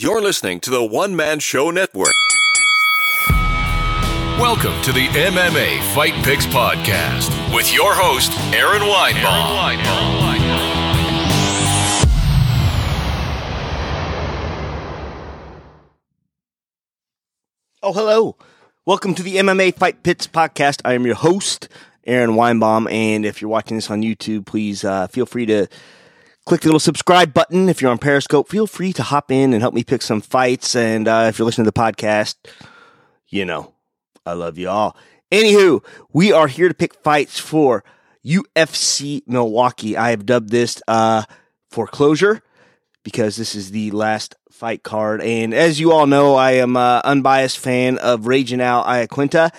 You're listening to the One Man Show Network. Welcome to the MMA Fight Picks Podcast with your host, Aaron Weinbaum. Oh, hello. Welcome to the MMA Fight Picks podcast. I am your host, Aaron Weinbaum. And if you're watching this on YouTube, please uh, feel free to click the little subscribe button. If you're on Periscope, feel free to hop in and help me pick some fights. And uh, if you're listening to the podcast, you know, I love you all. Anywho, we are here to pick fights for UFC Milwaukee. I have dubbed this uh, foreclosure because this is the last fight card. And as you all know, I am an unbiased fan of Raging Al Iaquinta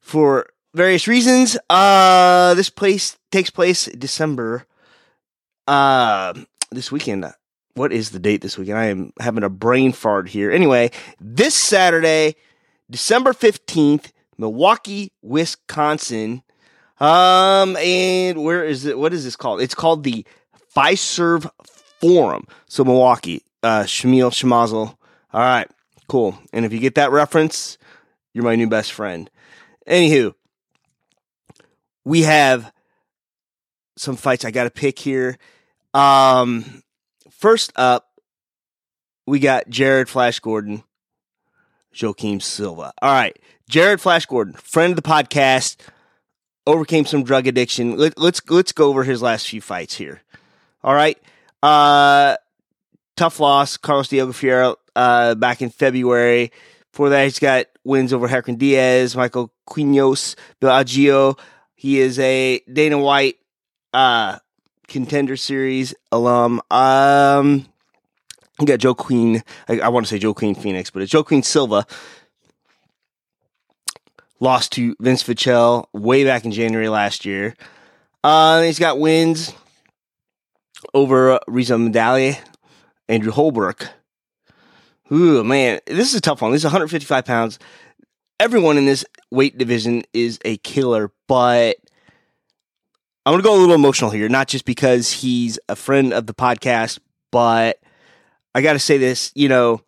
for various reasons. Uh, this place takes place December. Uh, this weekend. What is the date this weekend? I am having a brain fart here. Anyway, this Saturday, December 15th, Milwaukee, Wisconsin. Um, and where is it? What is this called? It's called the Fiserv Forum. So Milwaukee, uh, Schlemiel Schlimazel. All right, cool. And if you get that reference, you're my new best friend. Anywho, we have some fights I got to pick here. Um, first up, we got Jared Flash Gordon, Joaquim Silva. All right, Jared Flash Gordon, friend of the podcast, overcame some drug addiction. Let, let's let's go over his last few fights here. All right, uh, tough loss, Carlos Diego Ferreira uh, back in February. Before that, he's got wins over Hector Diaz, Michael Quiñones, Bill Algeo. He is a Dana White uh, contender series alum. Um, you got Joe Queen. I, I want to say Joe Queen Phoenix, but it's Joe Queen Silva. Lost to Vince Pichel way back in January last year. Uh, he's got wins over Reza Namajunas, Andrew Holbrook. Ooh, man, this is a tough one. This is 155 pounds. Everyone in this weight division is a killer, but I'm going to go a little emotional here, not just because he's a friend of the podcast, but I got to say this, you know,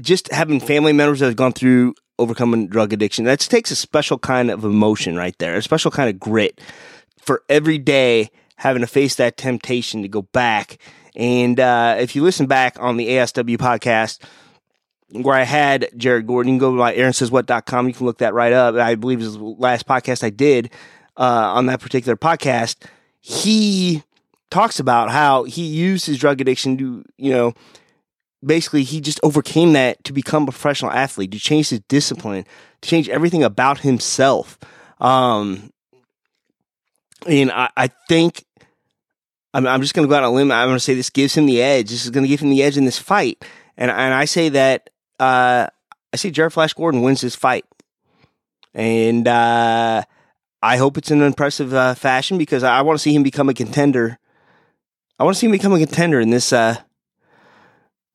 just having family members that have gone through overcoming drug addiction, that takes a special kind of emotion right there, a special kind of grit for every day having to face that temptation to go back. And uh, if you listen back on the ASW podcast, where I had Jared Gordon, you can go to my aaronsayswhat.com. You can look that right up. I believe it was the last podcast I did uh, on that particular podcast. He talks about how he used his drug addiction to, you know, basically he just overcame that to become a professional athlete, to change his discipline, to change everything about himself. Um, and I, I think I'm, just going to go out on a limb. I'm going to say this gives him the edge. This is going to give him the edge in this fight. And, and I say that, uh, I see Jared Flash Gordon wins this fight. And, uh, I hope it's in an impressive uh, fashion because I, I want to see him become a contender. I want to see him become a contender in this, uh,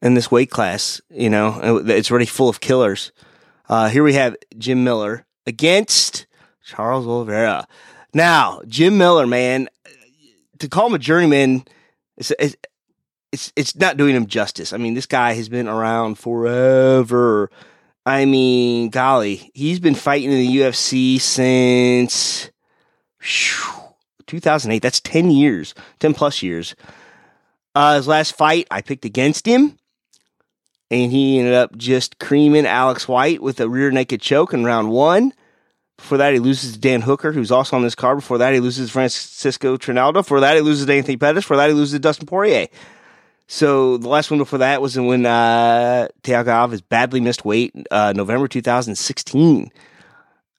in this weight class. You know, it's already full of killers. Uh, here we have Jim Miller against Charles Oliveira. Now, Jim Miller, man, to call him a journeyman, it's, it's it's it's not doing him justice. I mean, this guy has been around forever. I mean, golly, he's been fighting in the UFC since 2008. That's 10 years, 10 plus years. Uh, his last fight, I picked against him, and he ended up just creaming Alex White with a rear naked choke in round one. Before that, he loses to Dan Hooker, who's also on this card. Before that, he loses to Francisco Trinaldo. Before that, he loses to Anthony Pettis. Before that, he loses to Dustin Poirier. So the last one before that was when uh, Alves badly missed weight, uh, November 2016,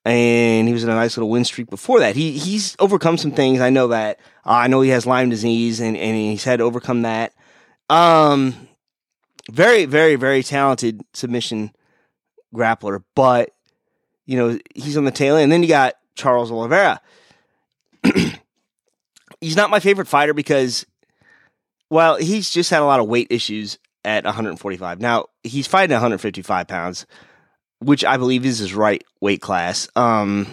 and he was in a nice little win streak before that. He he's overcome some things. I know that. Uh, I know he has Lyme disease, and and he's had to overcome that. Um, very very very talented submission grappler, but you know he's on the tail end. And then you got Charles Oliveira. he's not my favorite fighter because well, he's just had a lot of weight issues at 145. Now, he's fighting 155 pounds, which I believe is his right weight class. Um,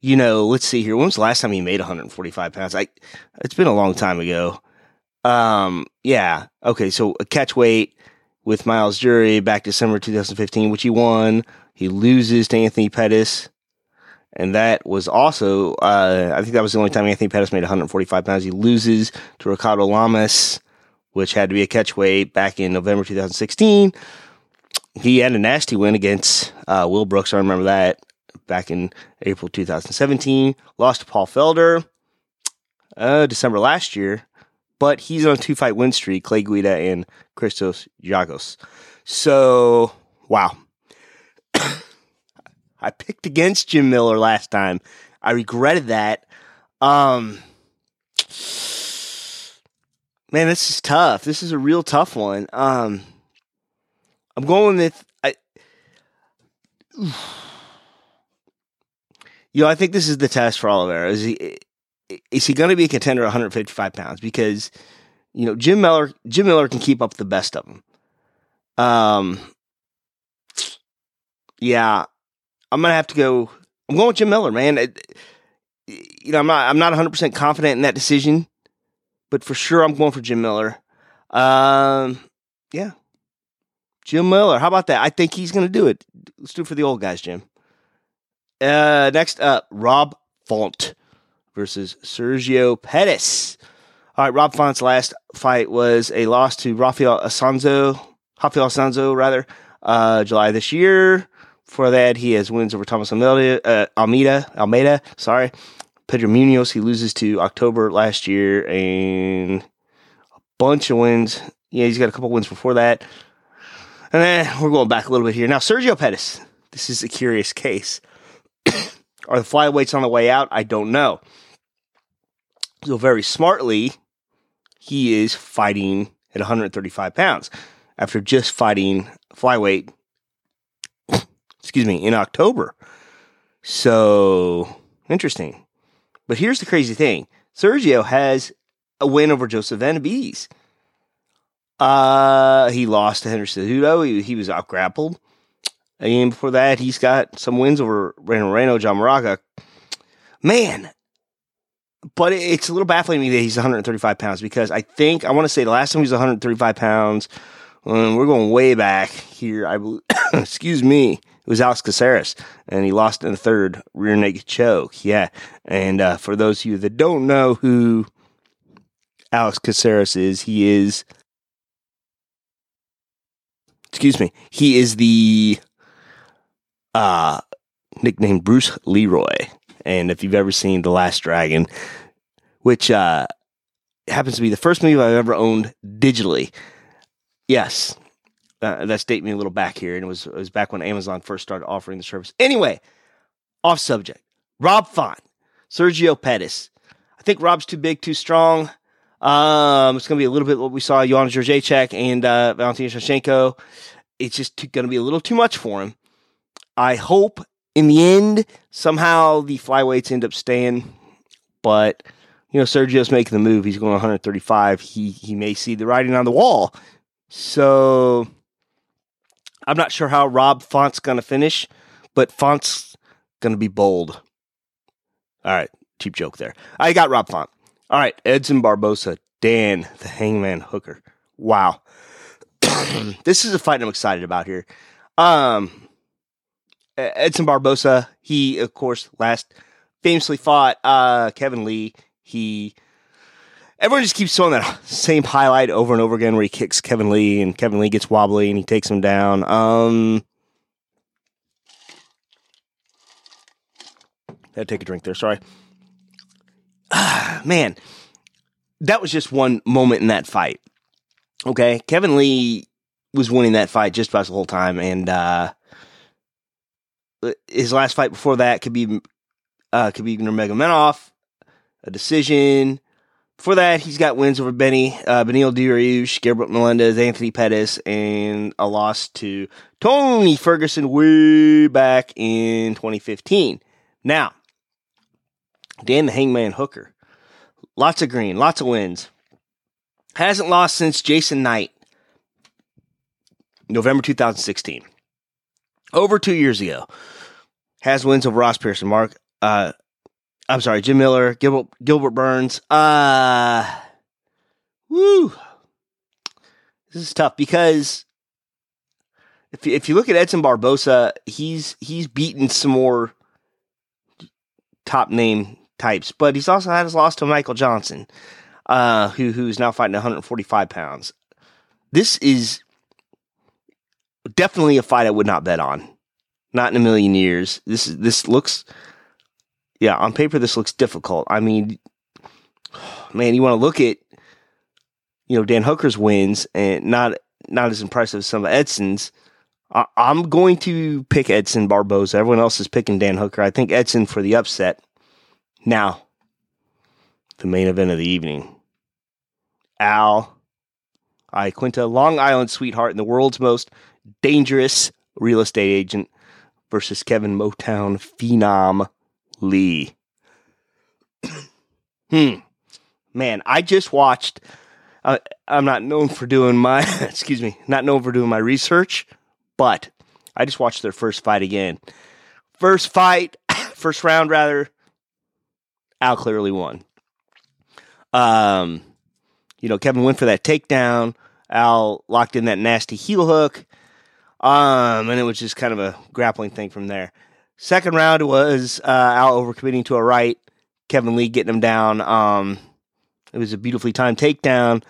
you know, let's see here. When was the last time he made 145 pounds? I, it's been a long time ago. Um, yeah. Okay, so a catch weight with Myles Jury back December 2015, which he won. He loses to Anthony Pettis. And that was also, uh, I think that was the only time Anthony Pettis made 145 pounds. He loses to Ricardo Lamas, which had to be a catch weight back in November 2016. He had a nasty win against uh, Will Brooks. I remember that back in April 2017. Lost to Paul Felder uh, December last year, but he's on a two fight win streak Clay Guida and Christos Giagos. So, wow. I picked against Jim Miller last time. I regretted that. Um, man, this is tough. This is a real tough one. Um, I'm going with I. You know, I think this is the test for Oliveira. Is he is he going to be a contender 155 pounds? Because you know Jim Miller, Jim Miller can keep up the best of them. Um, yeah, I'm gonna have to go. I'm going with Jim Miller, man. It, you know, I'm not I'm not 100 percent confident in that decision, but for sure I'm going for Jim Miller. Um, yeah, Jim Miller. How about that? I think he's gonna do it. Let's do it for the old guys, Jim. Uh, next up, Rob Font versus Sergio Pettis. All right, Rob Font's last fight was a loss to Raphael Assunção, Raphael Assunção rather, uh, July this year. For that, he has wins over Thomas Almeida, uh, Almeida, Almeida, sorry. Pedro Munhoz, he loses to October last year, and a bunch of wins. Yeah, he's got a couple wins before that. And then we're going back a little bit here. Now, Sergio Pettis, this is a curious case. Are the flyweights on the way out? I don't know. So, very smartly, he is fighting at 135 pounds after just fighting flyweight excuse me, in October. So interesting. But here's the crazy thing Sergio has a win over Joseph Benavidez. Uh, he lost to Henry Cejudo. He, he was out grappled. And before that, he's got some wins over Brandon Moreno, John Moraga. Man, but it's a little baffling to me that he's 135 pounds because I think, I want to say the last time he was 135 pounds, um, we're going way back here. I believe, excuse me, it was Alex Caceres, and he lost in the third rear naked choke. Yeah, and uh, for those of you that don't know who Alex Caceres is, he is, excuse me, he is the uh, nicknamed Bruce Leroy. And if you've ever seen The Last Dragon, which uh, happens to be the first movie I've ever owned digitally, yes, uh, that's dating me a little back here, and it was it was back when Amazon first started offering the service. Anyway, off subject. Rob Font, Sergio Pettis. I think Rob's too big, too strong. Um, it's going to be a little bit what we saw Joanna Jędrzejczyk and uh, Valentina. It's just going to be a little too much for him. I hope in the end somehow the flyweights end up staying, but you know Sergio's making the move. He's going 135. He he may see the writing on the wall. So I'm not sure how Rob Font's going to finish, but Font's going to be bold. All right, cheap joke there. I got Rob Font. All right, Edson Barboza, Dan the Hangman Hooker. Wow, this is a fight I'm excited about here. Um, Edson Barboza, he of course last famously fought uh, Kevin Lee. He everyone just keeps showing that same highlight over and over again where he kicks Kevin Lee and Kevin Lee gets wobbly and he takes him down. Um, to take a drink there. Sorry. Ah, man, that was just one moment in that fight. Okay, Kevin Lee was winning that fight just about the whole time, and uh, his last fight before that could be uh, could be Nurmagomedov, a decision. For that, he's got wins over Benny, uh, Beneil Dariush, Gilbert Melendez, Anthony Pettis, and a loss to Tony Ferguson way back in 2015. Now, Dan the Hangman Hooker. Lots of green, lots of wins. Hasn't lost since Jason Knight, November 2016. Over two years ago. Has wins over Ross Pearson, Mark uh, I'm sorry, Jim Miller, Gilbert, Gilbert Burns. Uh, Woo! This is tough because if you, if you look at Edson Barboza, he's he's beaten some more top name types, but he's also had his loss to Michael Johnson, uh, who who's now fighting 145 pounds. This is definitely a fight I would not bet on. Not in a million years. This this looks yeah, on paper this looks difficult. I mean, man, you want to look at you know Dan Hooker's wins and not not as impressive as some of Edson's. I, am going to pick Edson Barboza. Everyone else is picking Dan Hooker. I think Edson for the upset. Now, the main event of the evening. Al Iaquinta, Long Island sweetheart and the world's most dangerous real estate agent versus Kevin Motown Phenom Lee. hmm. Man, I just watched. Uh, I'm not known for doing my, excuse me, not known for doing my research, but I just watched their first fight again. First fight, first round rather. Al clearly won. Um, you know, Kevin went for that takedown. Al locked in that nasty heel hook. Um, and it was just kind of a grappling thing from there. Second round was uh, Al overcommitting to a right. Kevin Lee getting him down. Um, it was a beautifully timed takedown,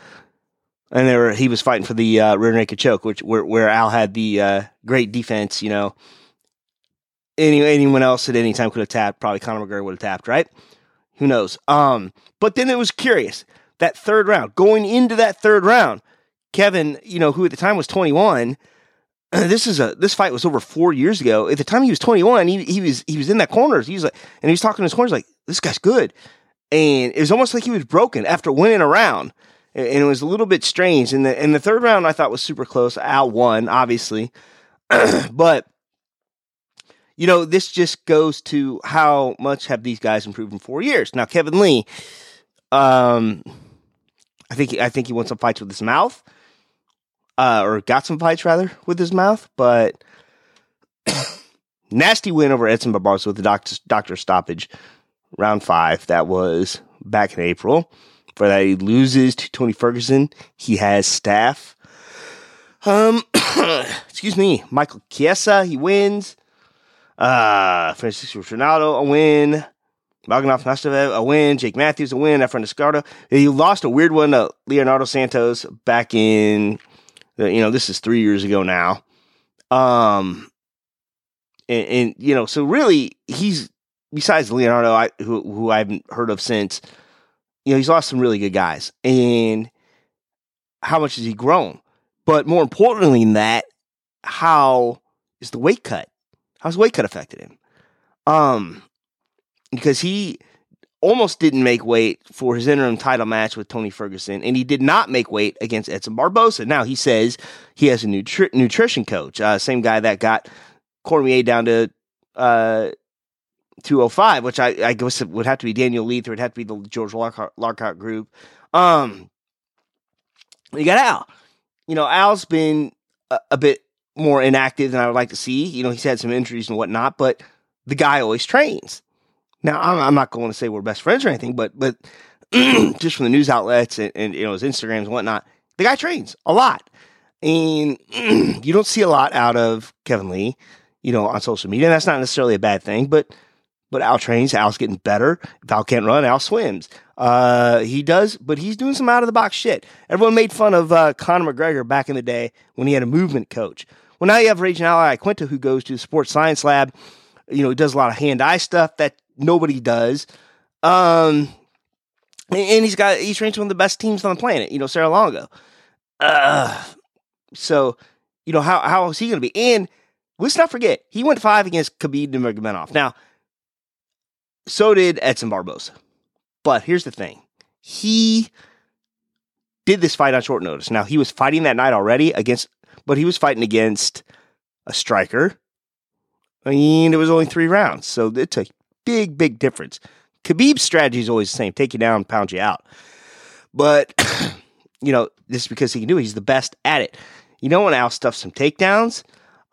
and there he was fighting for the uh, rear naked choke, which where, where Al had the uh, great defense. You know, any anyone else at any time could have tapped. Probably Conor McGregor would have tapped, right? Who knows? Um, but then it was curious that third round. Going into that third round, Kevin, you know, who at the time was 21, this is a this fight was over four years ago. At the time he was 21, he he was he was in that corner. He was like, and he was talking to his corners like, this guy's good, and it was almost like he was broken after winning a round, and it was a little bit strange. And the in the third round, I thought was super close. Al won, obviously, but you know this just goes to how much have these guys improved in four years. Now Kevin Lee, um, I think I think he won some fights with his mouth uh, or got some fights rather with his mouth, but nasty win over Edson Barboza with the doctor, doctor stoppage, round five. That was back in April. For that, he loses to Tony Ferguson. He has staph. Um, excuse me, Michael Chiesa. He wins. Uh, Francisco Trinaldo a win. Magomed Mustafaev a win. Jake Matthews a win. Efrain Escudero. He lost a weird one to Leonardo Santos back in you know, this is three years ago now. Um, and, and you know, so really, he's besides Leonardo, I, who who I haven't heard of since. You know, he's lost some really good guys, and how much has he grown? But more importantly than that, how is the weight cut? How's the weight cut affected him? Um, because he almost didn't make weight for his interim title match with Tony Ferguson, and he did not make weight against Edson Barboza. Now he says he has a nutri- nutrition coach, uh, same guy that got Cormier down to uh, 205, which I, I guess would have to be Daniel Leith or it'd have to be the George Lockhart, group. Um, you got Al. You know, Al's been a, a bit more inactive than I would like to see. You know, he's had some injuries and whatnot, but the guy always trains. Now, I'm, I'm not going to say we're best friends or anything, but but just from the news outlets and, and you know his Instagrams and whatnot, the guy trains a lot, and you don't see a lot out of Kevin Lee, you know, on social media. And that's not necessarily a bad thing, but but Al trains. Al's getting better. If Al can't run, Al swims. Uh, he does, but he's doing some out of the box shit. Everyone made fun of uh, Conor McGregor back in the day when he had a movement coach. Well, now you have Raging Al Iaquinta who goes to the sports science lab. You know, he does a lot of hand eye stuff that nobody does. Um, and he's got he trains one of the best teams on the planet. You know, Serra-Longo. Uh, so you know how how is he going to be? And let's not forget he went five against Khabib Nurmagomedov. Now, so did Edson Barboza. But here's the thing: he did this fight on short notice. Now he was fighting that night already against, but he was fighting against a striker. and it was only three rounds, so it took big, big difference. Khabib's strategy is always the same take you down, pound you out. But, you know, this is because he can do it. He's the best at it. You know, when Al stuffed some takedowns,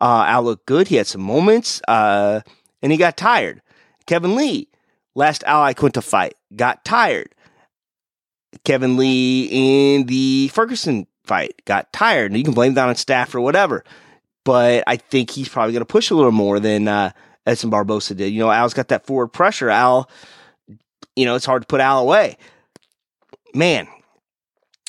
uh, Al looked good. He had some moments, uh, and he got tired. Kevin Lee, last Al Iaquinta fight, got tired. Kevin Lee in the Ferguson fight got tired. And you can blame that on staph or whatever. But I think he's probably going to push a little more than uh, Edson Barboza did. You know, Al's got that forward pressure. Al, you know, it's hard to put Al away. Man.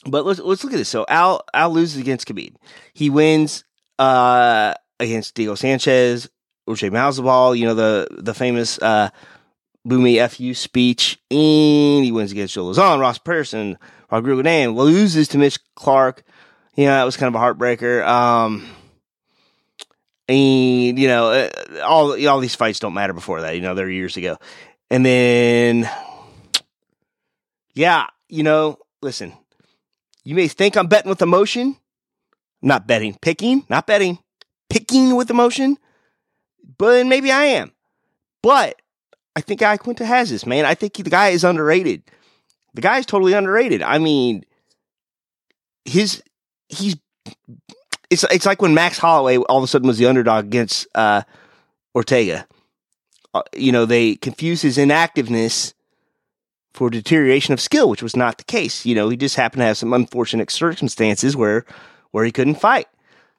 But let's let's look at this. So Al Al loses against Khabib. He wins uh, against Diego Sanchez, Jorge Masvidal, you know, the the famous uh, Boomy FU speech. And he wins against Joe Lauzon, Ross Pearson, Rodrigo Godin, loses to Mitch Clarke. You know, that was kind of a heartbreaker. Um, and you know, uh, all all these fights don't matter before that. You know, they're years ago. And then, yeah, you know, listen, you may think I'm betting with emotion. Not betting, picking, not betting, picking with emotion. But maybe I am. But I think Iaquinta has this, man. I think the guy is underrated. The guy is totally underrated. I mean, his he's it's it's like when Max Holloway all of a sudden was the underdog against uh, Ortega. Uh, you know, they confused his inactiveness for deterioration of skill, which was not the case. You know, he just happened to have some unfortunate circumstances where where he couldn't fight.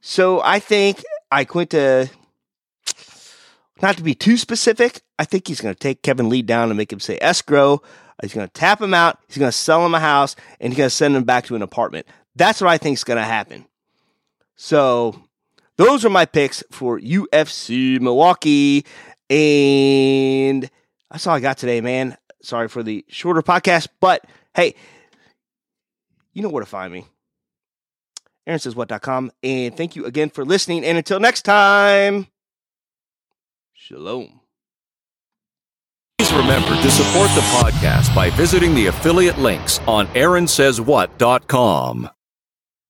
So I think Iaquinta, not to be too specific, I think he's going to take Kevin Lee down and make him say escrow. He's going to tap him out. He's going to sell him a house and he's going to send him back to an apartment. That's what I think is going to happen. So those are my picks for UFC Milwaukee. And that's all I got today, man. Sorry for the shorter podcast, but hey, you know where to find me. Aaron says what.com. And thank you again for listening. And until next time, shalom. Please remember to support the podcast by visiting the affiliate links on AaronSaysWhat.com.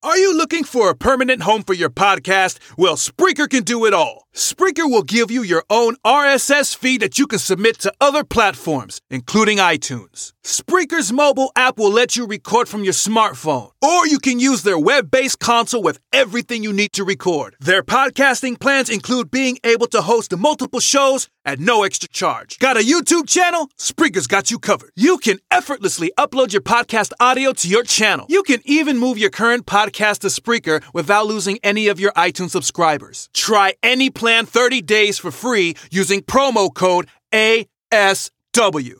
Are you looking for a permanent home for your podcast? Well, Spreaker can do it all. Spreaker will give you your own RSS feed that you can submit to other platforms, including iTunes. Spreaker's mobile app will let you record from your smartphone, or you can use their web based console with everything you need to record. Their podcasting plans include being able to host multiple shows at no extra charge. Got a YouTube channel? Spreaker's got you covered. You can effortlessly upload your podcast audio to your channel. You can even move your current podcast to Spreaker without losing any of your iTunes subscribers. Try any plan 30 days for free using promo code ASW.